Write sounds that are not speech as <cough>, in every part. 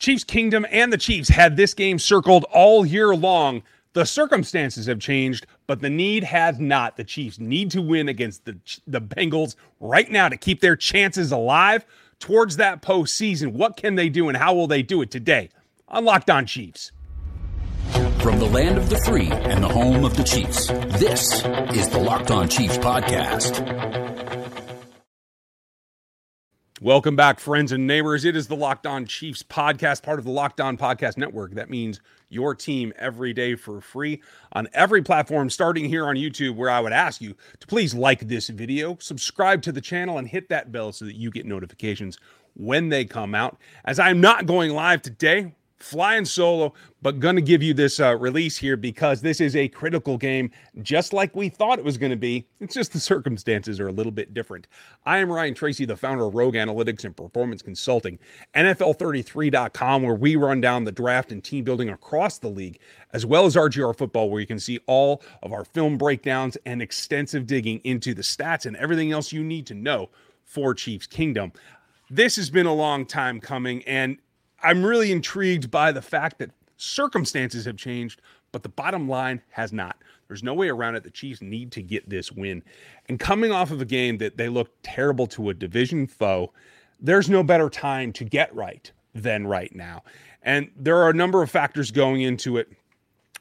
Chiefs Kingdom and the Chiefs had this game circled all year long. The circumstances have changed, but the need has not. The Chiefs need to win against the, the Bengals right now to keep their chances alive towards that postseason. What can they do and how will they do it today on Locked On Chiefs? From the land of the free and the home of the Chiefs, this is the Locked On Chiefs podcast. Welcome back, friends and neighbors. It is the Locked On Chiefs podcast, part of the Locked On Podcast Network. That means your team every day for free on every platform, starting here on YouTube, where I would ask you to please like this video, subscribe to the channel, and hit that bell so that you get notifications when they come out. As I'm not going live today, flying solo, but going to give you this uh, release here because this is a critical game, just like we thought it was going to be. It's just the circumstances are a little bit different. I am Ryan Tracy, the founder of Rogue Analytics and Performance Consulting, NFL33.com, where we run down the draft and team building across the league, as well as RGR Football, where you can see all of our film breakdowns and extensive digging into the stats and everything else you need to know for Chiefs Kingdom. This has been a long time coming, and I'm really intrigued by the fact that circumstances have changed, but the bottom line has not. There's no way around it. The Chiefs need to get this win. And coming off of a game that they looked terrible to a division foe, there's no better time to get right than right now. And there are a number of factors going into it.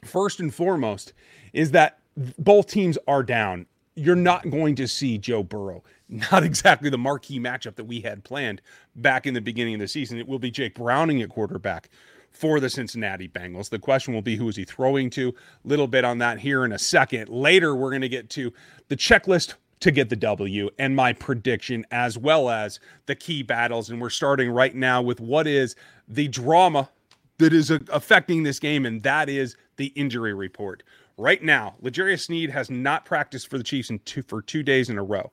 First and foremost is that both teams are down. You're not going to see Joe Burrow not exactly the marquee matchup that we had planned back in the beginning of the season. It will be Jake Browning at quarterback for the Cincinnati Bengals. The question will be who is he throwing to? A little bit on that here in a second. Later, we're going to get to the checklist to get the W and my prediction, as well as the key battles. And we're starting right now with what is the drama that is uh, affecting this game, and that is the injury report. Right now, L'Jarius Sneed has not practiced for the Chiefs in two, for two days in a row.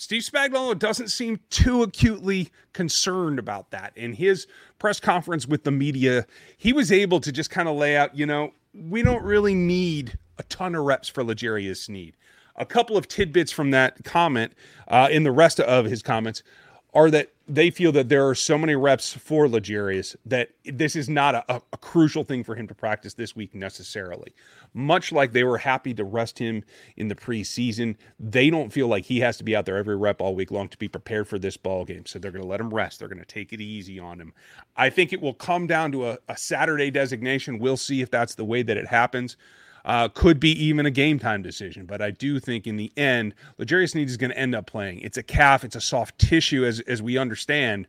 Steve Spagnuolo doesn't seem too acutely concerned about that. In his press conference with the media, he was able to just kind of lay out, you know, we don't really need a ton of reps for L'Jarius Sneed. A couple of tidbits from that comment uh, in the rest of his comments are that they feel that there are so many reps for L'Jarius that this is not a, a, crucial thing for him to practice this week necessarily. Much like they were happy to rest him in the preseason, they don't feel like he has to be out there every rep all week long to be prepared for this ball game. So they're going to let him rest. They're going to take it easy on him. I think it will come down to a, a Saturday designation. We'll see if that's the way that it happens. Uh, could be even a game time decision, but I do think in the end, L'Jarius Sneed is going to end up playing. It's a calf, it's a soft tissue, as as we understand,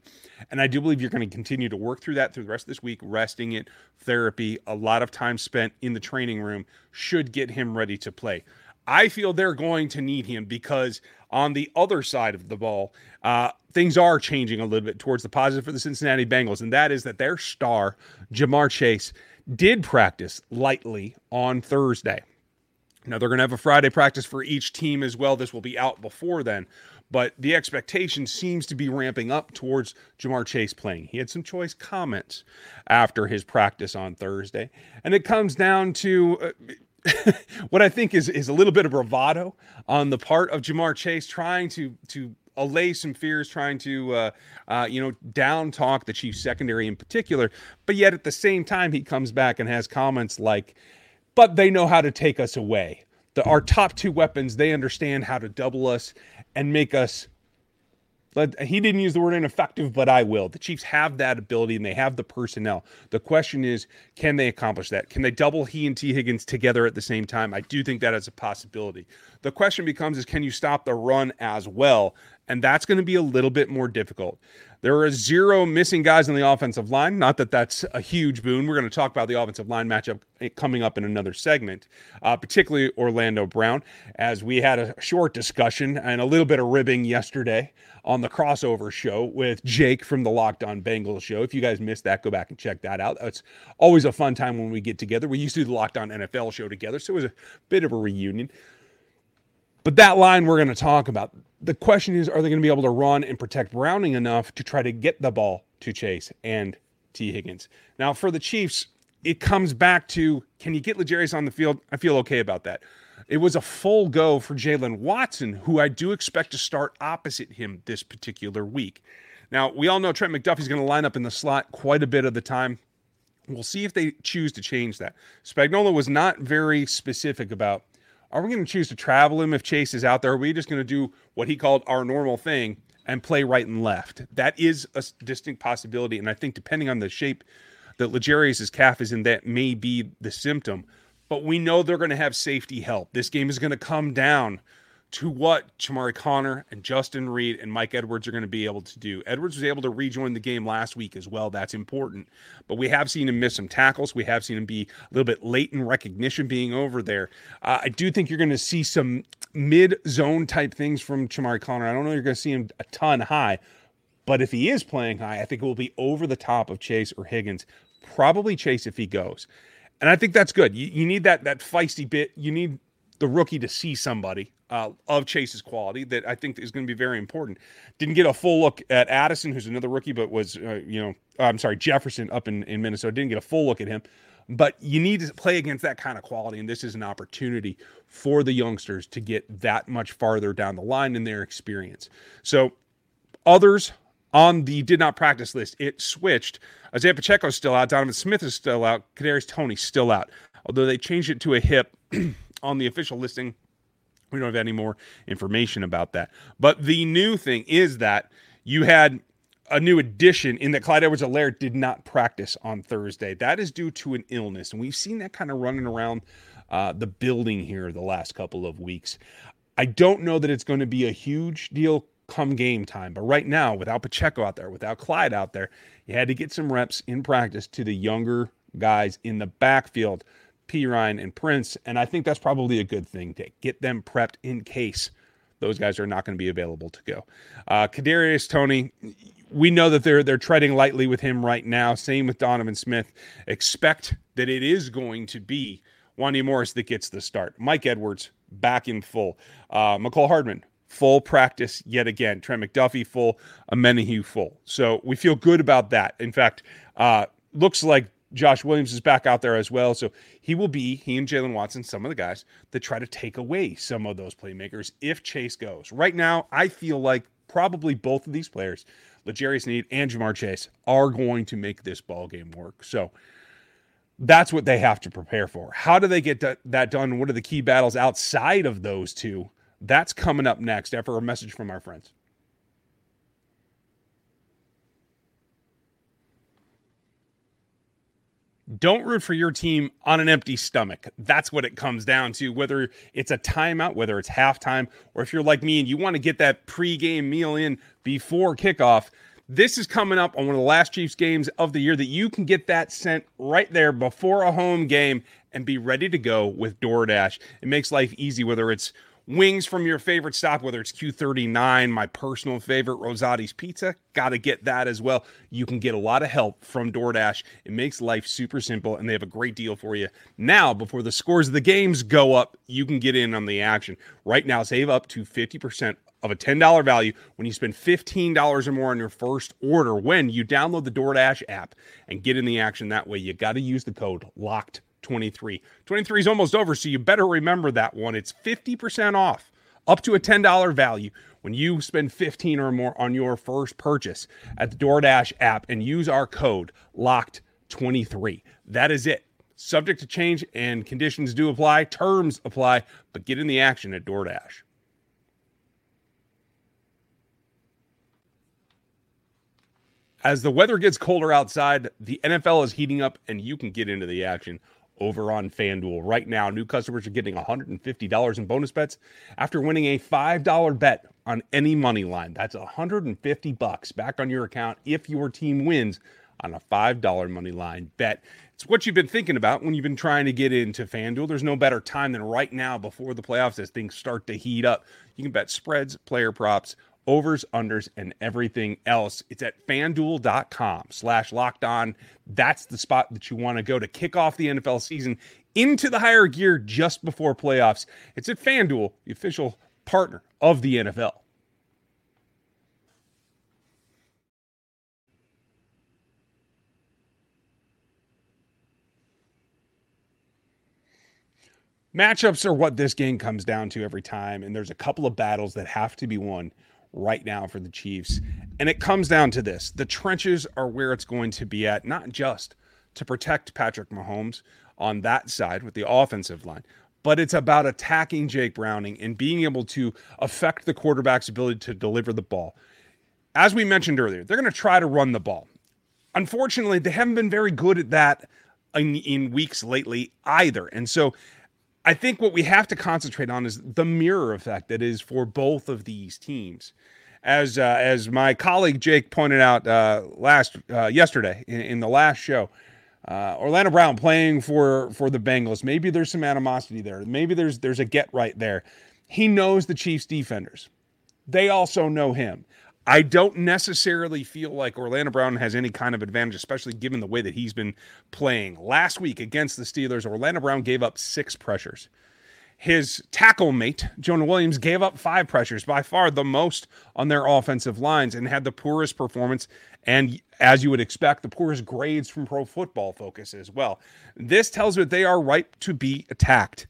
and I do believe you're going to continue to work through that through the rest of this week, resting it, therapy, a lot of time spent in the training room should get him ready to play. I feel they're going to need him because on the other side of the ball, uh, things are changing a little bit towards the positive for the Cincinnati Bengals, and that is that their star, Ja'Marr Chase, did practice lightly on Thursday. Now they're going to have a Friday practice for each team as well. This will be out before then, but the expectation seems to be ramping up towards Ja'Marr Chase playing. He had some choice comments after his practice on Thursday, and it comes down to. Uh, <laughs> what I think is is a little bit of bravado on the part of Ja'Marr Chase trying to to allay some fears, trying to, uh, uh, you know, down talk the Chiefs secondary in particular. But yet at the same time, he comes back and has comments like, but they know how to take us away. The, our top two weapons, they understand how to double us and make us he didn't use the word ineffective, but I will. The Chiefs have that ability and they have the personnel. The question is, can they accomplish that? Can they double he and Tee Higgins together at the same time? I do think that is a possibility. The question becomes is can you stop the run as well? And that's going to be a little bit more difficult. There are zero missing guys on the offensive line. Not that that's a huge boon. We're going to talk about the offensive line matchup coming up in another segment, uh, particularly Orlando Brown, as we had a short discussion and a little bit of ribbing yesterday on the crossover show with Jake from the Locked On Bengals show. If you guys missed that, go back and check that out. It's always a fun time when we get together. We used to do the Locked On NFL show together, so it was a bit of a reunion. But that line we're going to talk about. The question is, are they going to be able to run and protect Browning enough to try to get the ball to Chase and Tee Higgins? Now, for the Chiefs, it comes back to can you get L'Jarius on the field? I feel okay about that. It was a full go for Jaylen Watson, who I do expect to start opposite him this particular week. Now, we all know Trent McDuffie's going to line up in the slot quite a bit of the time. We'll see if they choose to change that. Spagnuolo was not very specific about are we going to choose to travel him if Chase is out there? Are we just going to do what he called our normal thing and play right and left? That is a distinct possibility. And I think depending on the shape that L'Jarius' calf is in, that may be the symptom. But we know they're going to have safety help. This game is going to come down to what Chamarri Conner and Justin Reid and Mike Edwards are going to be able to do. Edwards was able to rejoin the game last week as well. That's important. But we have seen him miss some tackles. We have seen him be a little bit late in recognition being over there. Uh, I do think you're going to see some mid zone type things from Chamarri Conner. I don't know you're going to see him a ton high, but if he is playing high, I think it will be over the top of Chase or Higgins. Probably Chase if he goes. And I think that's good. You, you need that that feisty bit. You need the rookie to see somebody uh, of Chase's quality that I think is going to be very important. Didn't get a full look at Addison, who's another rookie, but was, uh, you know, I'm sorry, Jefferson up in, in Minnesota. Didn't get a full look at him. But you need to play against that kind of quality. And this is an opportunity for the youngsters to get that much farther down the line in their experience. So, others on the did not practice list, it switched. Isaiah Pacheco's still out. Donovan Smith is still out. Kadarius Toney's still out. Although they changed it to a hip <clears throat> on the official listing. We don't have any more information about that. But the new thing is that you had a new addition in that Clyde Edwards Helaire did not practice on Thursday. That is due to an illness. And we've seen that kind of running around uh, the building here the last couple of weeks. I don't know that it's going to be a huge deal come game time. But right now, without Pacheco out there, without Clyde out there, you had to get some reps in practice to the younger guys in the backfield Perine and Prince. And I think that's probably a good thing to get them prepped in case those guys are not going to be available to go. Uh, Kadarius Toney, we know that they're they're treading lightly with him right now. Same with Donovan Smith. Expect that it is going to be Wanya Morris that gets the start. Mike Edwards back in full. Uh, Mecole Hardman full practice yet again. Trent McDuffie full. Omenihu full. So we feel good about that. In fact, uh, looks like Josh Williams is back out there as well. So he will be, he and Jaylen Watson, some of the guys that try to take away some of those playmakers if Chase goes. Right now, I feel like probably both of these players, L'Jarius Sneed and Ja'Marr Chase, are going to make this ball game work. So that's what they have to prepare for. How do they get that done? What are the key battles outside of those two? That's coming up next after a message from our friends. Don't root for your team on an empty stomach. That's what it comes down to, whether it's a timeout, whether it's halftime, or if you're like me and you want to get that pregame meal in before kickoff. This is coming up on one of the last Chiefs games of the year that you can get that sent right there before a home game and be ready to go with DoorDash. It makes life easy, whether it's wings from your favorite stop, whether it's Q39, my personal favorite, Rosati's Pizza, got to get that as well. You can get a lot of help from DoorDash. It makes life super simple, and they have a great deal for you. Now, before the scores of the games go up, you can get in on the action. Right now, save up to 50% of a $10 value when you spend $15 or more on your first order when you download the DoorDash app and get in the action that way. You got to use the code LOCKED 23. 23 is almost over, so you better remember that one. It's 50% off, up to a $10 value when you spend 15 or more on your first purchase at the DoorDash app and use our code LOCKED23. That is it. Subject to change and conditions do apply, terms apply, but get in the action at DoorDash. As the weather gets colder outside, the NFL is heating up and you can get into the action over on FanDuel. Right now, new customers are getting $150 in bonus bets after winning a $5 bet on any money line. That's 150 bucks back on your account if your team wins on a $5 money line bet. It's what you've been thinking about when you've been trying to get into FanDuel. There's no better time than right now before the playoffs as things start to heat up. You can bet spreads, player props, overs, unders, and everything else. It's at fanduel.com slash locked on. That's the spot that you want to go to kick off the NFL season into the higher gear just before playoffs. It's at FanDuel, the official partner of the NFL. Matchups are what this game comes down to every time, and there's a couple of battles that have to be won right now for the Chiefs. And it comes down to this the trenches are where it's going to be at, not just to protect Patrick Mahomes on that side with the offensive line, but it's about attacking Jake Browning and being able to affect the quarterback's ability to deliver the ball. As we mentioned earlier, they're going to try to run the ball. Unfortunately, they haven't been very good at that in, in weeks lately either. And so I think what we have to concentrate on is the mirror effect that is for both of these teams. As uh, as my colleague Jake pointed out uh, last uh, yesterday in, in, the last show, uh, Orlando Brown playing for for the Bengals. Maybe there's some animosity there. Maybe there's there's a get right there. He knows the Chiefs defenders. They also know him. I don't necessarily feel like Orlando Brown has any kind of advantage, especially given the way that he's been playing. Last week against the Steelers, Orlando Brown gave up six pressures. His tackle mate, Jonah Williams, gave up five pressures, by far the most on their offensive lines, and had the poorest performance. And as you would expect, the poorest grades from Pro Football Focus as well. This tells me they are ripe to be attacked.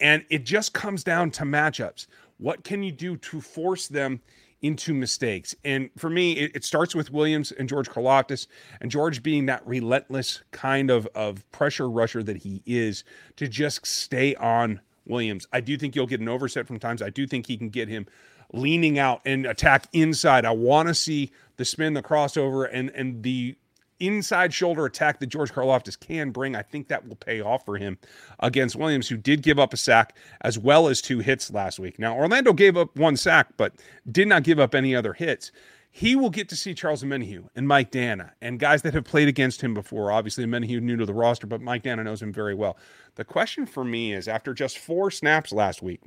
And it just comes down to matchups. What can you do to force them into mistakes. And for me, it, it, starts with Williams and George Karlaftis, and George being that relentless kind of, of pressure rusher that he is to just stay on Williams. I do think you'll get an overset from times. I do think he can get him leaning out and attack inside. I want to see the spin, the crossover, and and the inside shoulder attack that George Karlaftis can bring, I think that will pay off for him against Williams, who did give up a sack as well as two hits last week. Now, Orlando gave up one sack, but did not give up any other hits. He will get to see Charles Omenihu and Mike Danna and guys that have played against him before. Obviously, Omenihu new to the roster, but Mike Danna knows him very well. The question for me is after just four snaps last week,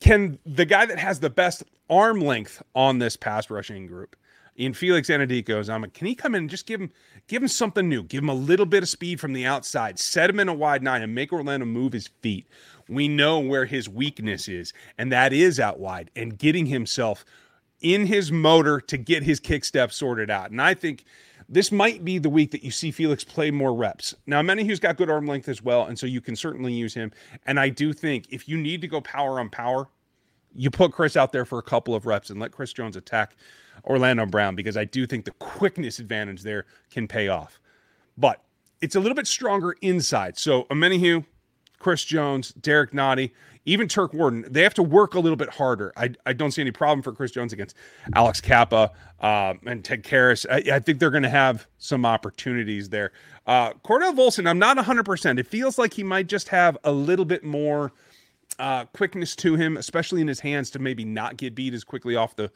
can the guy that has the best arm length on this pass rushing group in Felix Anudiko's. I'm like, can he come in and just give him give him something new? Give him a little bit of speed from the outside, set him in a wide nine, and make Orlando move his feet. We know where his weakness is, and that is out wide and getting himself in his motor to get his kick step sorted out. And I think this might be the week that you see Felix play more reps. Now, Omenihu's got good arm length as well, and so you can certainly use him. And I do think if you need to go power on power, you put Chris out there for a couple of reps and let Chris Jones attack Orlando Brown because I do think the quickness advantage there can pay off. But it's a little bit stronger inside. So Omenihu, Chris Jones, Derek Nnadi, even Turk Wharton, they have to work a little bit harder. I, I don't see any problem for Chris Jones against Alex Cappa uh, and Ted Karras. I, I think they're going to have some opportunities there. Uh, Cordell Volson, I'm not 100%. It feels like he might just have a little bit more uh, quickness to him, especially in his hands, to maybe not get beat as quickly off the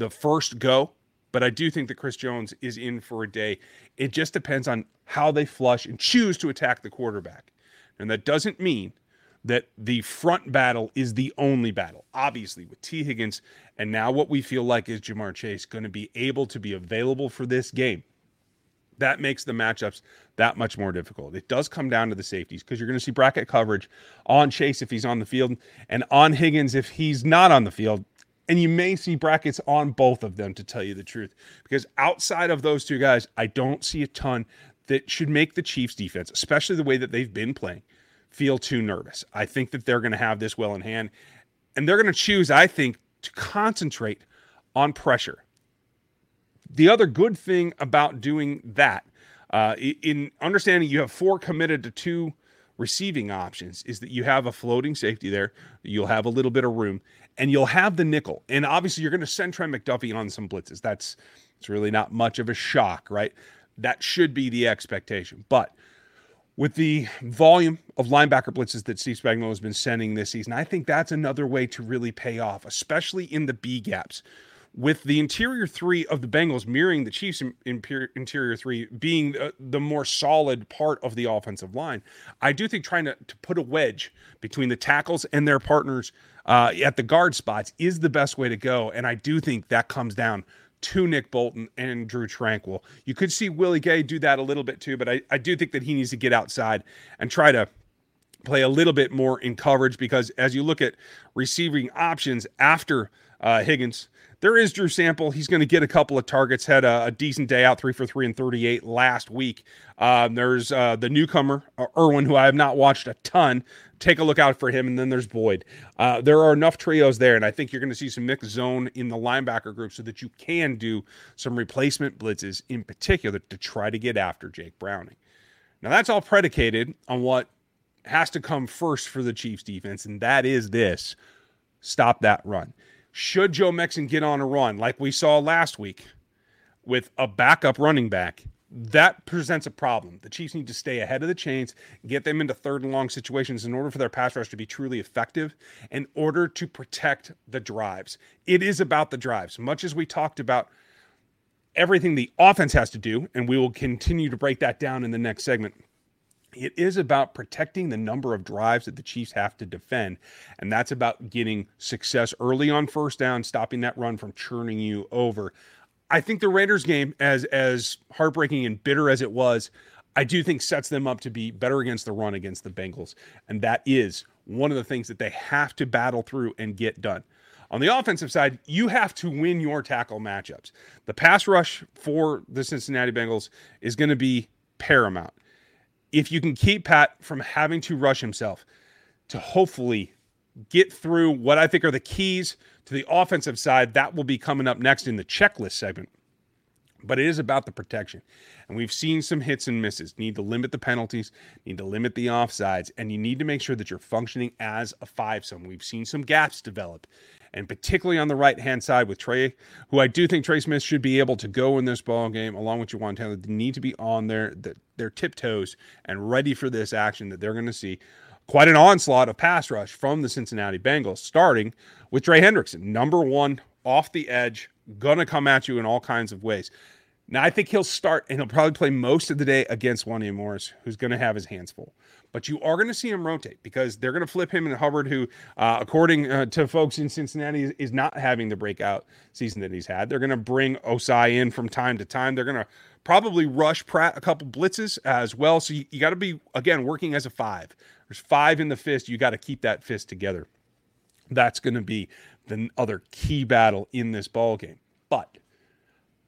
the first go, but I do think that Chris Jones is in for a day. It just depends on how they flush and choose to attack the quarterback. And that doesn't mean that the front battle is the only battle. Obviously, with Tee Higgins and now what we feel like is Ja'Marr Chase going to be able to be available for this game, that makes the matchups that much more difficult. It does come down to the safeties because you're going to see bracket coverage on Chase if he's on the field and on Higgins if he's not on the field. And you may see brackets on both of them, to tell you the truth. Because outside of those two guys, I don't see a ton that should make the Chiefs defense, especially the way that they've been playing, feel too nervous. I think that they're going to have this well in hand. And they're going to choose, I think, to concentrate on pressure. The other good thing about doing that, uh, in understanding you have four committed to two receiving options, is that you have a floating safety there. You'll have a little bit of room and you'll have the nickel. And obviously, you're going to send Trent McDuffie on some blitzes. That's it's really not much of a shock, right? That should be the expectation. But with the volume of linebacker blitzes that Steve Spagnuolo has been sending this season, I think that's another way to really pay off, especially in the B gaps with the interior three of the Bengals mirroring the Chiefs' interior three being the, the, more solid part of the offensive line, I do think trying to, to put a wedge between the tackles and their partners uh, at the guard spots is the best way to go. And I do think that comes down to Nick Bolton and Drue Tranquill. You could see Willie Gay do that a little bit too, but I, I do think that he needs to get outside and try to play a little bit more in coverage because as you look at receiving options after uh, Higgins, there is Drew Sample. He's going to get a couple of targets. Had a, a, decent day out, three for three and 38 last week. Um, there's uh, the newcomer, uh, Irwin, who I have not watched a ton. Take a look out for him. And then there's Boyd. Uh, there are enough trios there. And I think you're going to see some mixed zone in the linebacker group so that you can do some replacement blitzes in particular to try to get after Jake Browning. Now, that's all predicated on what has to come first for the Chiefs defense, and that is this stop that run. Should Joe Mixon get on a run like we saw last week with a backup running back, that presents a problem. The Chiefs need to stay ahead of the chains, get them into third and long situations in order for their pass rush to be truly effective, in order to protect the drives. It is about the drives. Much as we talked about everything the offense has to do, and we will continue to break that down in the next segment. It is about protecting the number of drives that the Chiefs have to defend. And that's about getting success early on first down, stopping that run from churning you over. I think the Raiders game, as as heartbreaking and bitter as it was, I do think sets them up to be better against the run against the Bengals. And that is one of the things that they have to battle through and get done. On the offensive side, you have to win your tackle matchups. The pass rush for the Cincinnati Bengals is going to be paramount if you can keep Pat from having to rush himself to hopefully get through what I think are the keys to the offensive side, that will be coming up next in the checklist segment. But it is about the protection. And we've seen some hits and misses. Need to limit the penalties, need to limit the offsides, and you need to make sure that you're functioning as a five some. We've seen some gaps develop and particularly on the right hand side with Trey, who I do think Trey Smith should be able to go in this ball game along with Jawaan Taylor. They need to be on their their tiptoes and ready for this action that they're going to see. Quite an onslaught of pass rush from the Cincinnati Bengals, starting with Trey Hendrickson, number one off the edge, gonna come at you in all kinds of ways. Now I think he'll start and he'll probably play most of the day against Wanya Morris, who's going to have his hands full but you are going to see him rotate because they're going to flip him and Hubbard, who, uh, according uh, to folks in Cincinnati, is, not having the breakout season that he's had. They're going to bring Ossai in from time to time. They're going to probably rush Pratt a couple blitzes as well. So you, you got to be, again, working as a five. There's five in the fist. You got to keep that fist together. That's going to be the other key battle in this ball game. But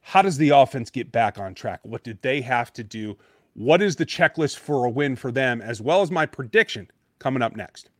how does the offense get back on track? What did they have to do? What is the checklist for a win for them, as well as my prediction coming up next?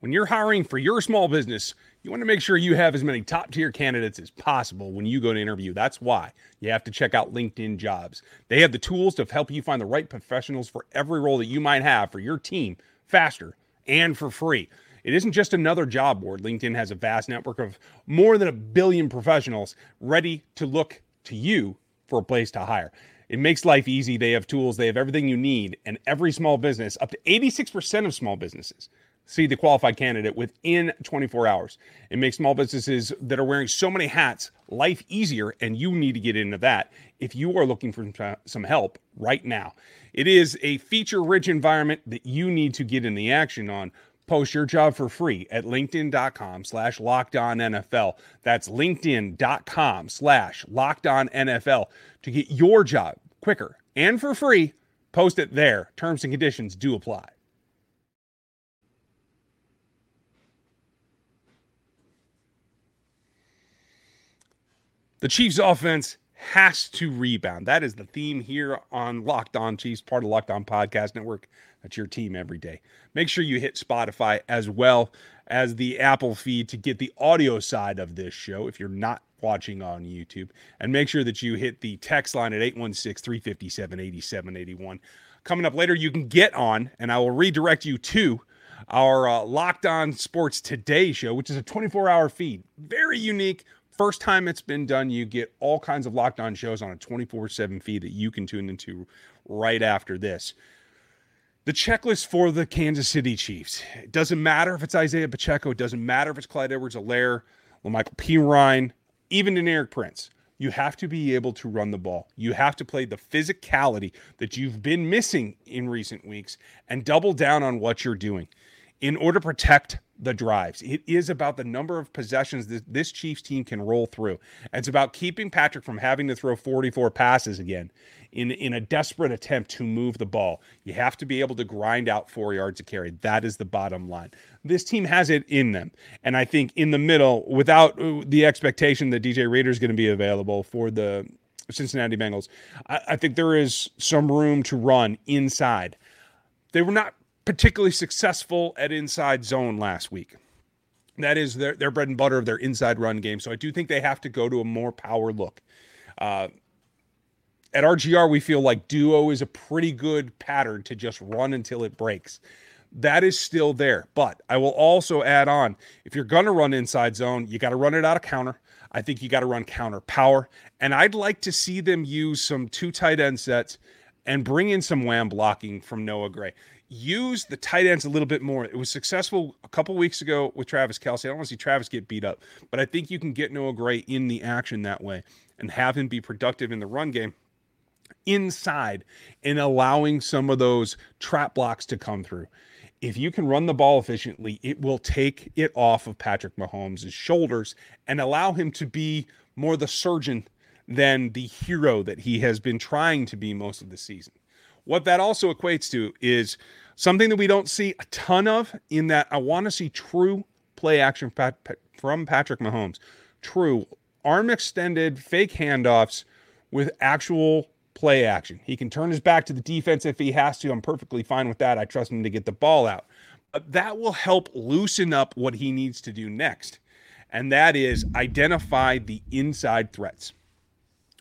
When you're hiring for your small business, you want to make sure you have as many top tier candidates as possible when you go to interview. That's why you have to check out LinkedIn Jobs. They have the tools to help you find the right professionals for every role that you might have for your team faster and for free. It isn't just another job board. LinkedIn has a vast network of more than a billion professionals ready to look to you for a place to hire. It makes life easy. They have tools, they have everything you need, and every small business, up to 86% of small businesses, see the qualified candidate within 24 hours. It makes small businesses that are wearing so many hats life easier, and you need to get into that if you are looking for some help right now. It is a feature rich environment that you need to get in the action on. Post your job for free at linkedin.com slash NFL. That's linkedin.com slash NFL to get your job quicker and for free. Post it there. Terms and conditions do apply. The Chiefs offense has to rebound. That is the theme here on Locked On Chiefs, part of Locked On Podcast Network. That's your team every day. Make sure you hit Spotify as well as the Apple feed to get the audio side of this show if you're not watching on YouTube. And make sure that you hit the text line at 816 357 8781. Coming up later, you can get on, and I will redirect you to our uh, Locked On Sports Today show, which is a 24 hour feed. Very unique. First time it's been done, you get all kinds of Locked On shows on a 24 7 feed that you can tune into right after this. The checklist for the Kansas City Chiefs. It doesn't matter if it's Isaiah Pacheco. It doesn't matter if it's Clyde Edwards-Helaire, Michael P. Ryan, even Deneric Prince. You have to be able to run the ball. You have to play the physicality that you've been missing in recent weeks and double down on what you're doing. In order to protect the drives. It is about the number of possessions that this Chiefs team can roll through. It's about keeping Patrick from having to throw 44 passes again in, in a desperate attempt to move the ball. You have to be able to grind out four yards of carry. That is the bottom line. This team has it in them. And I think in the middle, without uh, the expectation that DJ Reader is going to be available for the Cincinnati Bengals, I, I think there is some room to run inside. They were not particularly successful at inside zone last week. That is their, their bread and butter of their inside run game. So I do think they have to go to a more power look. Uh, at RGR, we feel like duo is a pretty good pattern to just run until it breaks. That is still there. But I will also add on if you're going to run inside zone, you got to run it out of counter. I think you got to run counter power. And I'd like to see them use some two tight end sets and bring in some wham blocking from Noah Gray use the tight ends a little bit more. It was successful a couple weeks ago with Travis Kelce. I don't want to see Travis get beat up, but I think you can get Noah Gray in the action that way and have him be productive in the run game inside and allowing some of those trap blocks to come through. If you can run the ball efficiently, it will take it off of Patrick Mahomes' shoulders and allow him to be more the surgeon than the hero that he has been trying to be most of the season. What that also equates to is something that we don't see a ton of in that I want to see true play action from Patrick Mahomes. True arm extended fake handoffs with actual play action. He can turn his back to the defense if he has to. I'm perfectly fine with that. I trust him to get the ball out. But that will help loosen up what he needs to do next. And that is identify the inside threats.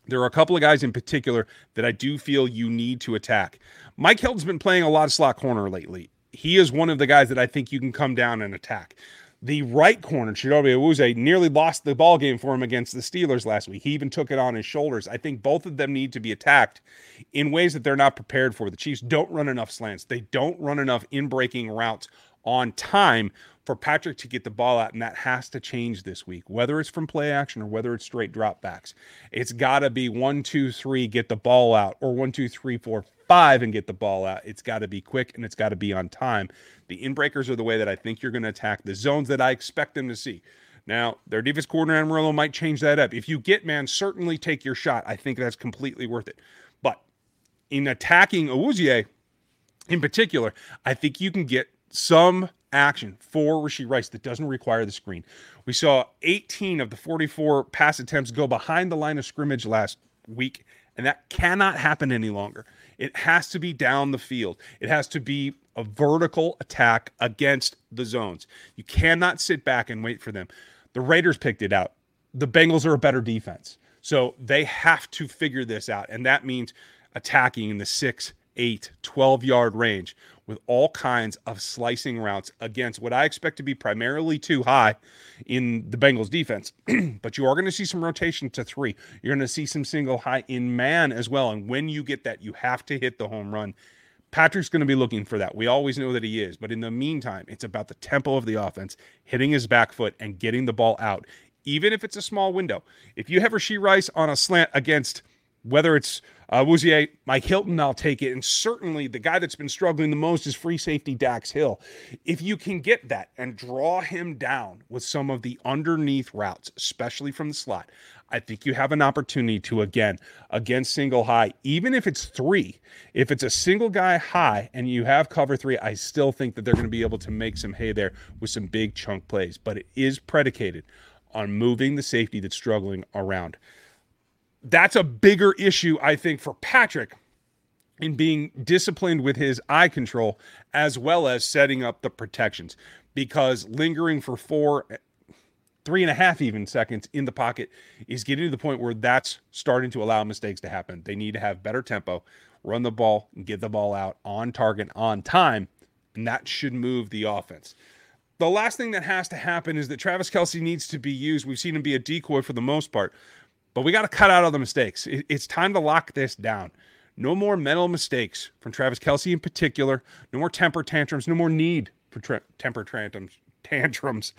There are a couple of guys in particular that I do feel you need to attack. Mike Hilton's been playing a lot of slot corner lately. He is one of the guys that I think you can come down and attack. The right corner, Chidobe Awuzie, nearly lost the ball game for him against the Steelers last week. He even took it on his shoulders. I think both of them need to be attacked in ways that they're not prepared for. The Chiefs don't run enough slants. They don't run enough in breaking routes on time for Patrick to get the ball out, and that has to change this week, whether it's from play action or whether it's straight dropbacks. It's got to be one, two, three, get the ball out, or one, two, three, four, five, and get the ball out. It's got to be quick and it's got to be on time. The inbreakers are the way that I think you're going to attack the zones that I expect them to see. Now, their defense coordinator Anarumo might change that up. If you get man, certainly take your shot. I think that's completely worth it. But in attacking Awuzie in particular, I think you can get some action for Rashee Rice that doesn't require the screen. We saw 18 of the 44 pass attempts go behind the line of scrimmage last week, and that cannot happen any longer. It has to be down the field. It has to be a vertical attack against the zones. You cannot sit back and wait for them. The Raiders picked it out. The Bengals are a better defense. So they have to figure this out. And that means attacking in the six, eight, 12 yard range with all kinds of slicing routes against what I expect to be primarily too high in the Bengals defense. <clears throat> but you are going to see some rotation to three. You're going to see some single high in man as well. And when you get that, you have to hit the home run. Patrick's going to be looking for that. We always know that he is. But in the meantime, it's about the tempo of the offense, hitting his back foot and getting the ball out, even if it's a small window. If you have Rashee Rice on a slant against whether it's uh, Awuzie, Mike Hilton, I'll take it. And certainly the guy that's been struggling the most is free safety Dax Hill. If you can get that and draw him down with some of the underneath routes, especially from the slot, I think you have an opportunity to, again, against single high, even if it's three, if it's a single guy high and you have cover three, I still think that they're going to be able to make some hay there with some big chunk plays. But it is predicated on moving the safety that's struggling around that's a bigger issue, I think, for Patrick in being disciplined with his eye control as well as setting up the protections. Because lingering for four three and a half even seconds in the pocket is getting to the point where that's starting to allow mistakes to happen. They need to have better tempo run the ball and get the ball out on target on time and that should move the offense. The last thing that has to happen is that Travis Kelce needs to be used. We've seen him be a decoy for the most part, but we got to cut out all the mistakes. it's time to lock this down. No more mental mistakes from Travis Kelce in particular. No more temper tantrums. No more need for tra- temper tantrums. Tantrums,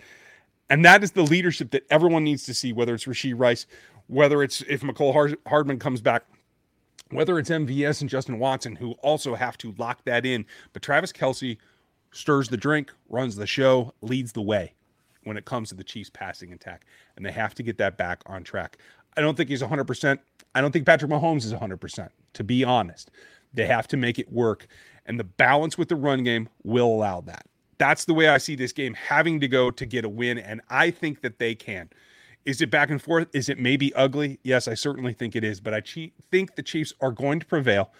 and that is the leadership that everyone needs to see. Whether it's Rashee Rice, whether it's if Mecole Hardman comes back, whether it's MVS and Justin Watson, who also have to lock that in. But Travis Kelce stirs the drink, runs the show, leads the way when it comes to the Chiefs passing attack. And they have to get that back on track. I don't think he's 100%. I don't think Patrick Mahomes is 100%, to be honest. They have to make it work. And the balance with the run game will allow that. That's the way I see this game having to go to get a win. And I think that they can. Is it back and forth? Is it maybe ugly? Yes, I certainly think it is. But I think the Chiefs are going to prevail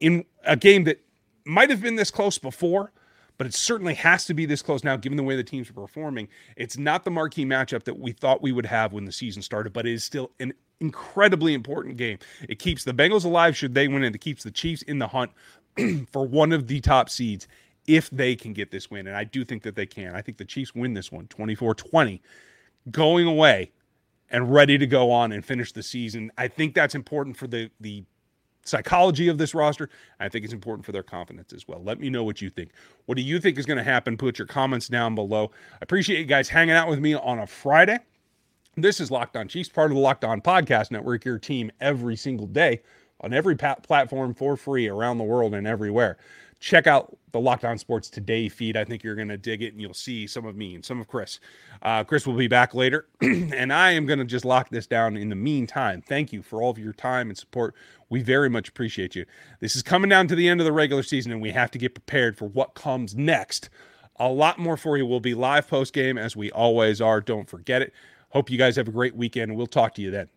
in a game that might have been this close before, but it certainly has to be this close now, given the way the teams are performing. It's not the marquee matchup that we thought we would have when the season started, but it is still an incredibly important game. It keeps the Bengals alive should they win, and it keeps the Chiefs in the hunt <clears throat> for one of the top seeds if they can get this win. And I do think that they can. I think the Chiefs win this one 24 20, going away and ready to go on and finish the season. I think that's important for the, the psychology of this roster. I think it's important for their confidence as well. Let me know what you think. What do you think is going to happen? Put your comments down below. I appreciate you guys hanging out with me on a Friday. This is Locked On Chiefs, part of the Locked On Podcast Network, your team every single day on every platform for free around the world and everywhere check out the Locked On Sports Today feed. I think you're going to dig it and you'll see some of me and some of Chris. Uh, Chris will be back later, <clears throat> and I am going to just lock this down in the meantime. Thank you for all of your time and support. We very much appreciate you. This is coming down to the end of the regular season, and we have to get prepared for what comes next. A lot more for you. We'll be live post game as we always are. Don't forget it. Hope you guys have a great weekend. We'll talk to you then.